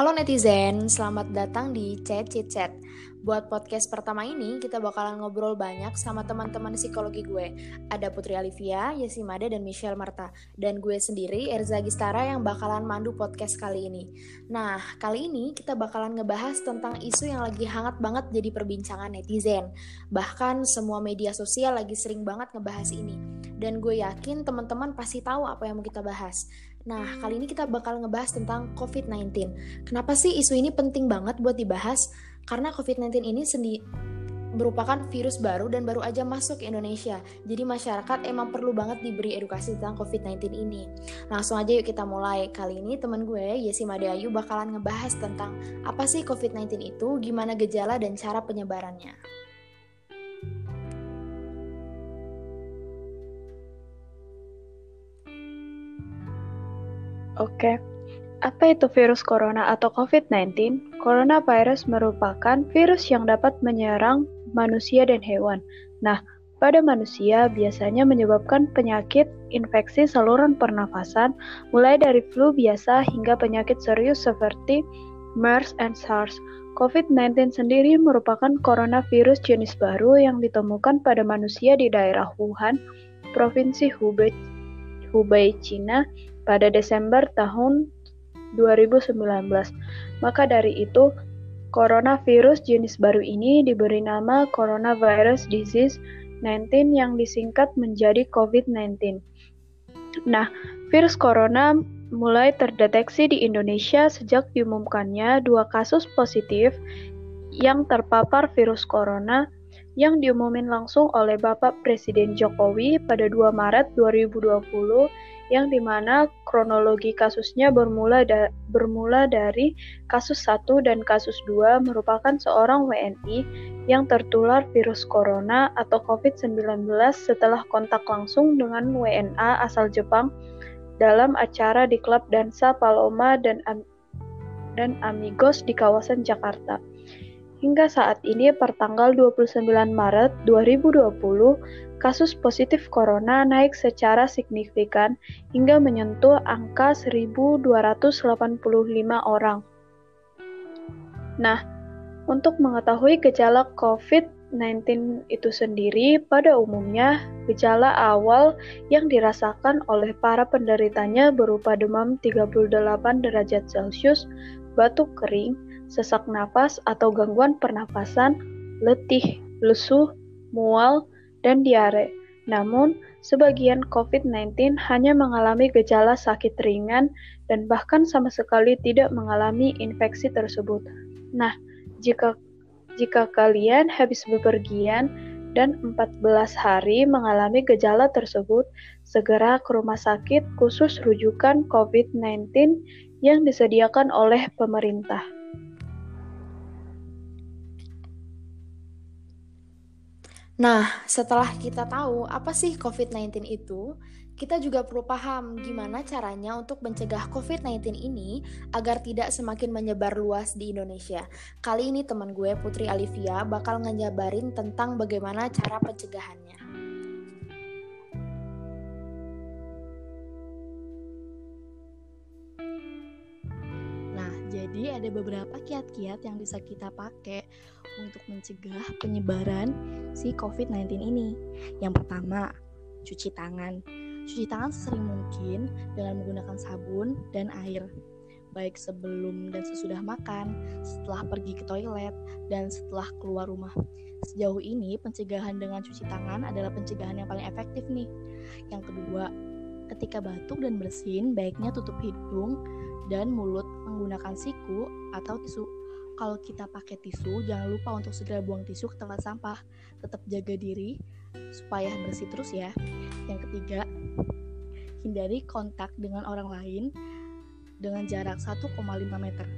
Halo netizen, selamat datang di Chat Chit Chat. Buat podcast pertama ini, kita bakalan ngobrol banyak sama teman-teman psikologi gue. Ada Putri Alivia, Yesimada, dan Michelle Marta. Dan gue sendiri, Erza Gistara, yang bakalan mandu podcast kali ini. Nah, kali ini kita bakalan ngebahas tentang isu yang lagi hangat banget jadi perbincangan netizen. Bahkan semua media sosial lagi sering banget ngebahas ini. Dan gue yakin teman-teman pasti tahu apa yang mau kita bahas. Nah, kali ini kita bakal ngebahas tentang COVID-19. Kenapa sih isu ini penting banget buat dibahas? Karena COVID-19 ini sendi merupakan virus baru dan baru aja masuk ke Indonesia. Jadi masyarakat emang perlu banget diberi edukasi tentang COVID-19 ini. Langsung aja yuk kita mulai. Kali ini temen gue, Yesi Madayu, bakalan ngebahas tentang apa sih COVID-19 itu, gimana gejala dan cara penyebarannya. Oke, apa itu virus corona atau COVID-19? Coronavirus merupakan virus yang dapat menyerang manusia dan hewan. Nah, pada manusia biasanya menyebabkan penyakit infeksi saluran pernafasan, mulai dari flu biasa hingga penyakit serius seperti MERS dan SARS. COVID-19 sendiri merupakan coronavirus jenis baru yang ditemukan pada manusia di daerah Wuhan, Provinsi Hubei, Hubei China pada Desember tahun 2019. Maka dari itu, coronavirus jenis baru ini diberi nama Coronavirus Disease 19 yang disingkat menjadi COVID-19. Nah, virus corona mulai terdeteksi di Indonesia sejak diumumkannya dua kasus positif yang terpapar virus corona yang diumumin langsung oleh Bapak Presiden Jokowi pada 2 Maret 2020 yang di mana kronologi kasusnya bermula, da bermula dari kasus 1 dan kasus 2 merupakan seorang WNI yang tertular virus corona atau COVID-19 setelah kontak langsung dengan WNA asal Jepang dalam acara di klub dansa Paloma dan, Am dan Amigos di kawasan Jakarta. Hingga saat ini pertanggal 29 Maret 2020, kasus positif corona naik secara signifikan hingga menyentuh angka 1.285 orang. Nah, untuk mengetahui gejala COVID-19 itu sendiri, pada umumnya gejala awal yang dirasakan oleh para penderitanya berupa demam 38 derajat Celcius, batuk kering, sesak napas atau gangguan pernafasan, letih, lesu, mual, dan diare. Namun, sebagian COVID-19 hanya mengalami gejala sakit ringan dan bahkan sama sekali tidak mengalami infeksi tersebut. Nah, jika jika kalian habis bepergian dan 14 hari mengalami gejala tersebut, segera ke rumah sakit khusus rujukan COVID-19 yang disediakan oleh pemerintah. Nah, setelah kita tahu apa sih COVID-19 itu, kita juga perlu paham gimana caranya untuk mencegah COVID-19 ini agar tidak semakin menyebar luas di Indonesia. Kali ini teman gue Putri Alivia bakal ngejabarin tentang bagaimana cara pencegahannya. Jadi ada beberapa kiat-kiat yang bisa kita pakai untuk mencegah penyebaran si COVID-19 ini. Yang pertama, cuci tangan. Cuci tangan sesering mungkin dengan menggunakan sabun dan air, baik sebelum dan sesudah makan, setelah pergi ke toilet, dan setelah keluar rumah. Sejauh ini, pencegahan dengan cuci tangan adalah pencegahan yang paling efektif nih. Yang kedua, ketika batuk dan bersin, baiknya tutup hidung dan mulut menggunakan siku atau tisu kalau kita pakai tisu, jangan lupa untuk segera buang tisu ke tempat sampah. Tetap jaga diri supaya bersih terus ya. Yang ketiga, hindari kontak dengan orang lain dengan jarak 1,5 meter.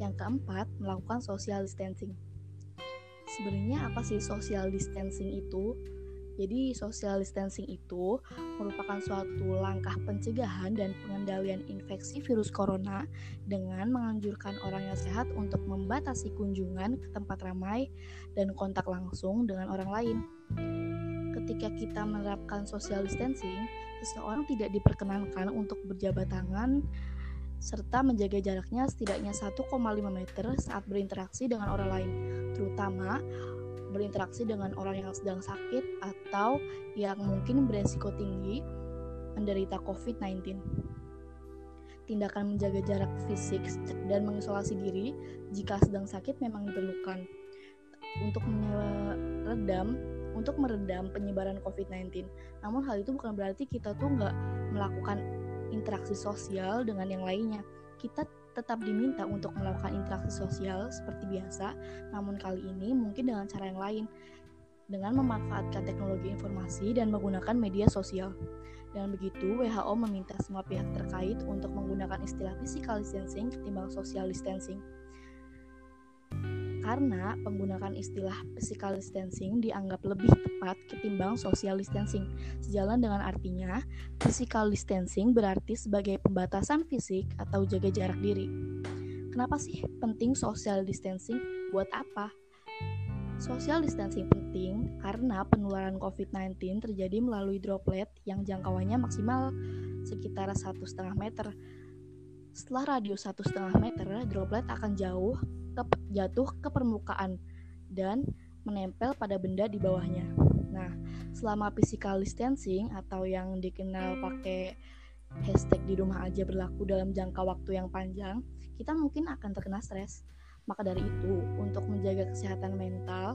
Yang keempat, melakukan social distancing. Sebenarnya apa sih social distancing itu? Jadi, social distancing itu merupakan suatu langkah pencegahan dan pengendalian infeksi virus corona dengan menganjurkan orang yang sehat untuk membatasi kunjungan ke tempat ramai dan kontak langsung dengan orang lain. Ketika kita menerapkan social distancing, seseorang tidak diperkenankan untuk berjabat tangan serta menjaga jaraknya setidaknya 1,5 meter saat berinteraksi dengan orang lain, terutama berinteraksi dengan orang yang sedang sakit atau yang mungkin beresiko tinggi menderita COVID-19. Tindakan menjaga jarak fisik dan mengisolasi diri jika sedang sakit memang diperlukan untuk meredam untuk meredam penyebaran COVID-19. Namun hal itu bukan berarti kita tuh nggak melakukan interaksi sosial dengan yang lainnya. Kita tetap diminta untuk melakukan interaksi sosial seperti biasa, namun kali ini mungkin dengan cara yang lain, dengan memanfaatkan teknologi informasi dan menggunakan media sosial. Dan begitu, WHO meminta semua pihak terkait untuk menggunakan istilah physical distancing ketimbang social distancing karena penggunaan istilah physical distancing dianggap lebih tepat ketimbang social distancing. Sejalan dengan artinya, physical distancing berarti sebagai pembatasan fisik atau jaga jarak diri. Kenapa sih penting social distancing? Buat apa? Social distancing penting karena penularan COVID-19 terjadi melalui droplet yang jangkauannya maksimal sekitar satu setengah meter. Setelah radius satu setengah meter, droplet akan jauh ke, jatuh ke permukaan dan menempel pada benda di bawahnya. Nah, selama physical distancing atau yang dikenal pakai hashtag di rumah aja berlaku dalam jangka waktu yang panjang, kita mungkin akan terkena stres. Maka dari itu, untuk menjaga kesehatan mental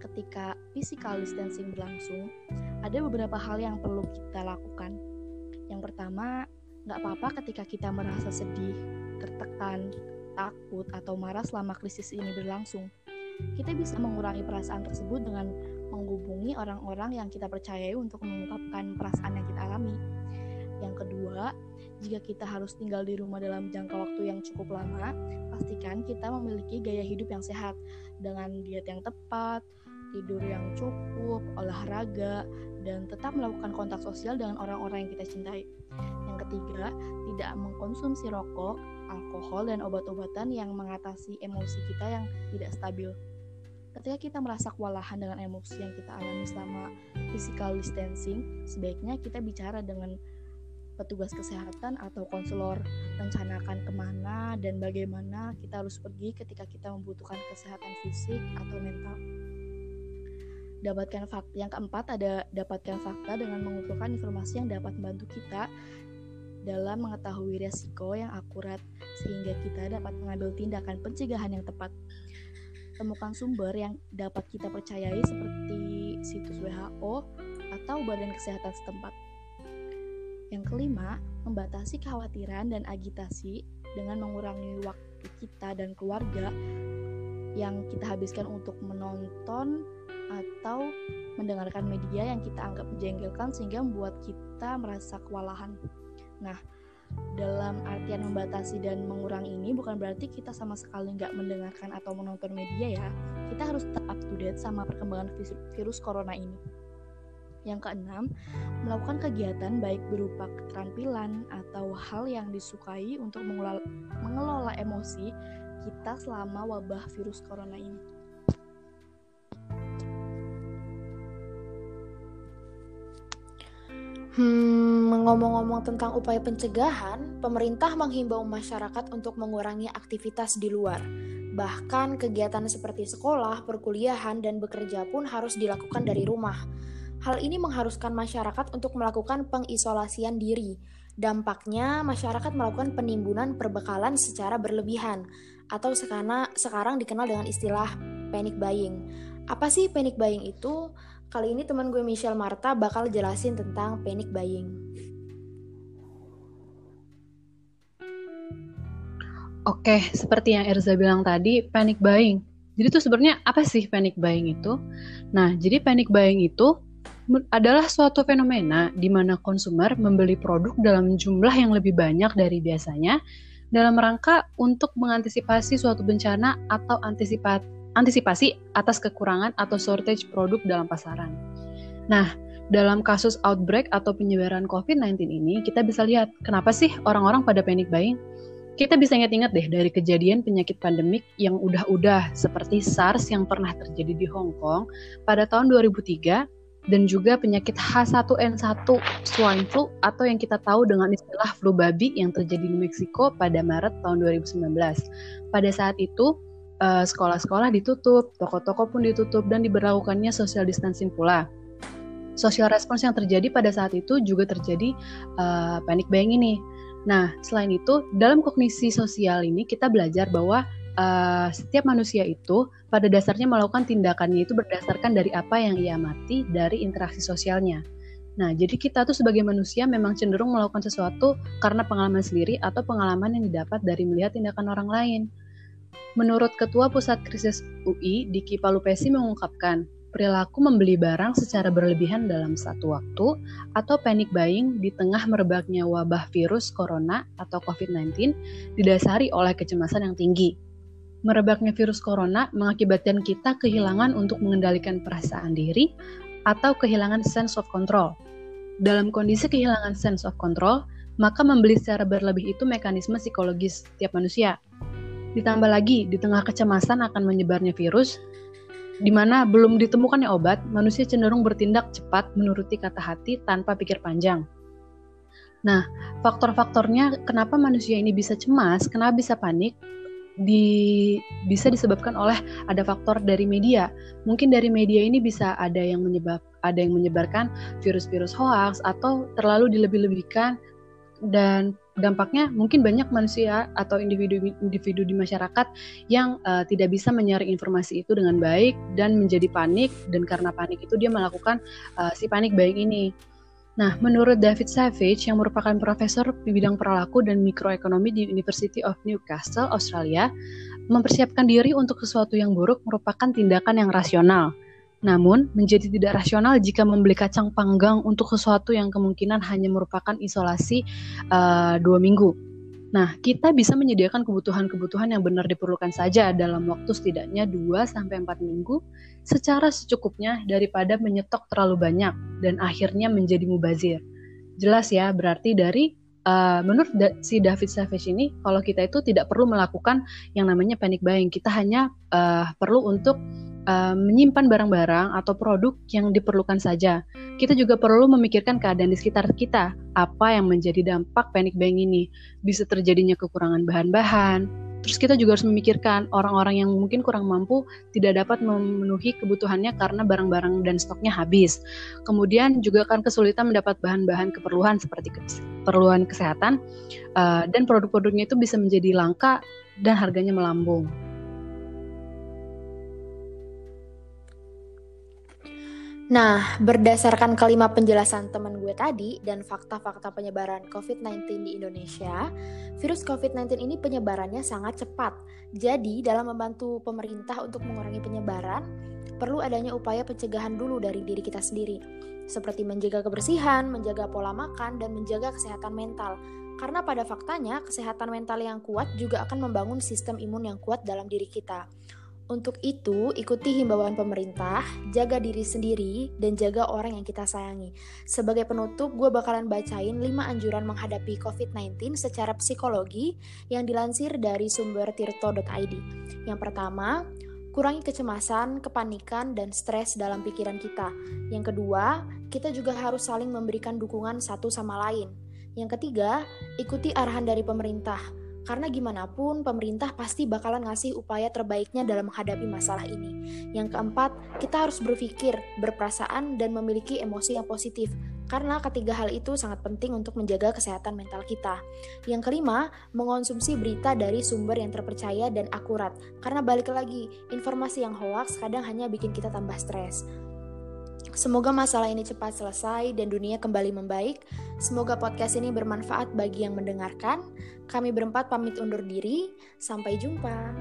ketika physical distancing berlangsung, ada beberapa hal yang perlu kita lakukan. Yang pertama, nggak apa-apa ketika kita merasa sedih, tertekan, takut, atau marah selama krisis ini berlangsung. Kita bisa mengurangi perasaan tersebut dengan menghubungi orang-orang yang kita percayai untuk mengungkapkan perasaan yang kita alami. Yang kedua, jika kita harus tinggal di rumah dalam jangka waktu yang cukup lama, pastikan kita memiliki gaya hidup yang sehat dengan diet yang tepat, tidur yang cukup, olahraga, dan tetap melakukan kontak sosial dengan orang-orang yang kita cintai. Ketiga, tidak mengkonsumsi rokok, alkohol, dan obat-obatan yang mengatasi emosi kita yang tidak stabil. Ketika kita merasa kewalahan dengan emosi yang kita alami selama physical distancing, sebaiknya kita bicara dengan petugas kesehatan atau konselor, rencanakan ke mana dan bagaimana kita harus pergi ketika kita membutuhkan kesehatan fisik atau mental. Dapatkan fakta yang keempat ada dapatkan fakta dengan mengumpulkan informasi yang dapat membantu kita dalam mengetahui resiko yang akurat sehingga kita dapat mengambil tindakan pencegahan yang tepat. Temukan sumber yang dapat kita percayai seperti situs WHO atau Badan Kesehatan setempat. Yang kelima, membatasi kekhawatiran dan agitasi dengan mengurangi waktu kita dan keluarga yang kita habiskan untuk menonton atau mendengarkan media yang kita anggap menjengkelkan sehingga membuat kita merasa kewalahan. Nah, dalam artian membatasi dan mengurangi ini bukan berarti kita sama sekali nggak mendengarkan atau menonton media ya. Kita harus tetap up to date sama perkembangan virus corona ini. Yang keenam, melakukan kegiatan baik berupa keterampilan atau hal yang disukai untuk mengelola, mengelola emosi kita selama wabah virus corona ini. Hmm, ngomong-ngomong tentang upaya pencegahan, pemerintah menghimbau masyarakat untuk mengurangi aktivitas di luar. Bahkan kegiatan seperti sekolah, perkuliahan, dan bekerja pun harus dilakukan dari rumah. Hal ini mengharuskan masyarakat untuk melakukan pengisolasian diri. Dampaknya, masyarakat melakukan penimbunan perbekalan secara berlebihan, atau sekarang dikenal dengan istilah panic buying. Apa sih panic buying itu? Kali ini teman gue Michelle Marta bakal jelasin tentang panic buying. Oke, seperti yang Erza bilang tadi, panic buying. Jadi itu sebenarnya apa sih panic buying itu? Nah, jadi panic buying itu adalah suatu fenomena di mana konsumer membeli produk dalam jumlah yang lebih banyak dari biasanya dalam rangka untuk mengantisipasi suatu bencana atau antisipasi antisipasi atas kekurangan atau shortage produk dalam pasaran. Nah, dalam kasus outbreak atau penyebaran COVID-19 ini, kita bisa lihat kenapa sih orang-orang pada panic buying. Kita bisa ingat-ingat deh dari kejadian penyakit pandemik yang udah-udah seperti SARS yang pernah terjadi di Hong Kong pada tahun 2003 dan juga penyakit H1N1 swine flu atau yang kita tahu dengan istilah flu babi yang terjadi di Meksiko pada Maret tahun 2019. Pada saat itu, eh, sekolah-sekolah ditutup, toko-toko pun ditutup dan diberlakukannya social distancing pula. Social response yang terjadi pada saat itu juga terjadi uh, panic buying ini. Nah, selain itu, dalam kognisi sosial ini kita belajar bahwa uh, setiap manusia itu pada dasarnya melakukan tindakannya itu berdasarkan dari apa yang ia amati dari interaksi sosialnya. Nah, jadi kita tuh sebagai manusia memang cenderung melakukan sesuatu karena pengalaman sendiri atau pengalaman yang didapat dari melihat tindakan orang lain. Menurut Ketua Pusat Krisis UI, Diki Palupesi mengungkapkan, perilaku membeli barang secara berlebihan dalam satu waktu atau panic buying di tengah merebaknya wabah virus corona atau COVID-19 didasari oleh kecemasan yang tinggi. Merebaknya virus corona mengakibatkan kita kehilangan untuk mengendalikan perasaan diri atau kehilangan sense of control. Dalam kondisi kehilangan sense of control, maka membeli secara berlebih itu mekanisme psikologis setiap manusia. Ditambah lagi, di tengah kecemasan akan menyebarnya virus, di mana belum ditemukannya obat, manusia cenderung bertindak cepat menuruti kata hati tanpa pikir panjang. Nah, faktor-faktornya kenapa manusia ini bisa cemas, kenapa bisa panik, di, bisa disebabkan oleh ada faktor dari media. Mungkin dari media ini bisa ada yang menyebab ada yang menyebarkan virus-virus hoax atau terlalu dilebih-lebihkan dan dampaknya mungkin banyak manusia atau individu-individu di masyarakat yang uh, tidak bisa menyaring informasi itu dengan baik dan menjadi panik dan karena panik itu dia melakukan uh, si panik baik ini. Nah, menurut David Savage yang merupakan profesor di bidang perilaku dan mikroekonomi di University of Newcastle, Australia, mempersiapkan diri untuk sesuatu yang buruk merupakan tindakan yang rasional namun, menjadi tidak rasional jika membeli kacang panggang untuk sesuatu yang kemungkinan hanya merupakan isolasi uh, dua minggu. Nah, kita bisa menyediakan kebutuhan-kebutuhan yang benar diperlukan saja dalam waktu setidaknya 2-4 minggu secara secukupnya daripada menyetok terlalu banyak dan akhirnya menjadi mubazir. Jelas ya, berarti dari uh, menurut da si David Savage ini, kalau kita itu tidak perlu melakukan yang namanya panic buying, kita hanya uh, perlu untuk uh, menyimpan barang-barang atau produk yang diperlukan saja. Kita juga perlu memikirkan keadaan di sekitar kita. Apa yang menjadi dampak panic buying ini? Bisa terjadinya kekurangan bahan-bahan. Terus kita juga harus memikirkan orang-orang yang mungkin kurang mampu tidak dapat memenuhi kebutuhannya karena barang-barang dan stoknya habis. Kemudian juga akan kesulitan mendapat bahan-bahan keperluan seperti keperluan kesehatan uh, dan produk-produknya itu bisa menjadi langka dan harganya melambung. Nah, berdasarkan kelima penjelasan teman gue tadi dan fakta-fakta penyebaran COVID-19 di Indonesia, virus COVID-19 ini penyebarannya sangat cepat. Jadi, dalam membantu pemerintah untuk mengurangi penyebaran, perlu adanya upaya pencegahan dulu dari diri kita sendiri, seperti menjaga kebersihan, menjaga pola makan, dan menjaga kesehatan mental. Karena pada faktanya, kesehatan mental yang kuat juga akan membangun sistem imun yang kuat dalam diri kita. Untuk itu, ikuti himbauan pemerintah, jaga diri sendiri, dan jaga orang yang kita sayangi. Sebagai penutup, gue bakalan bacain 5 anjuran menghadapi COVID-19 secara psikologi yang dilansir dari sumber tirto.id. Yang pertama, kurangi kecemasan, kepanikan, dan stres dalam pikiran kita. Yang kedua, kita juga harus saling memberikan dukungan satu sama lain. Yang ketiga, ikuti arahan dari pemerintah karena gimana pun pemerintah pasti bakalan ngasih upaya terbaiknya dalam menghadapi masalah ini. Yang keempat, kita harus berpikir, berperasaan, dan memiliki emosi yang positif. Karena ketiga hal itu sangat penting untuk menjaga kesehatan mental kita. Yang kelima, mengonsumsi berita dari sumber yang terpercaya dan akurat. Karena balik lagi, informasi yang hoax kadang hanya bikin kita tambah stres. Semoga masalah ini cepat selesai dan dunia kembali membaik. Semoga podcast ini bermanfaat bagi yang mendengarkan. Kami berempat pamit undur diri. Sampai jumpa.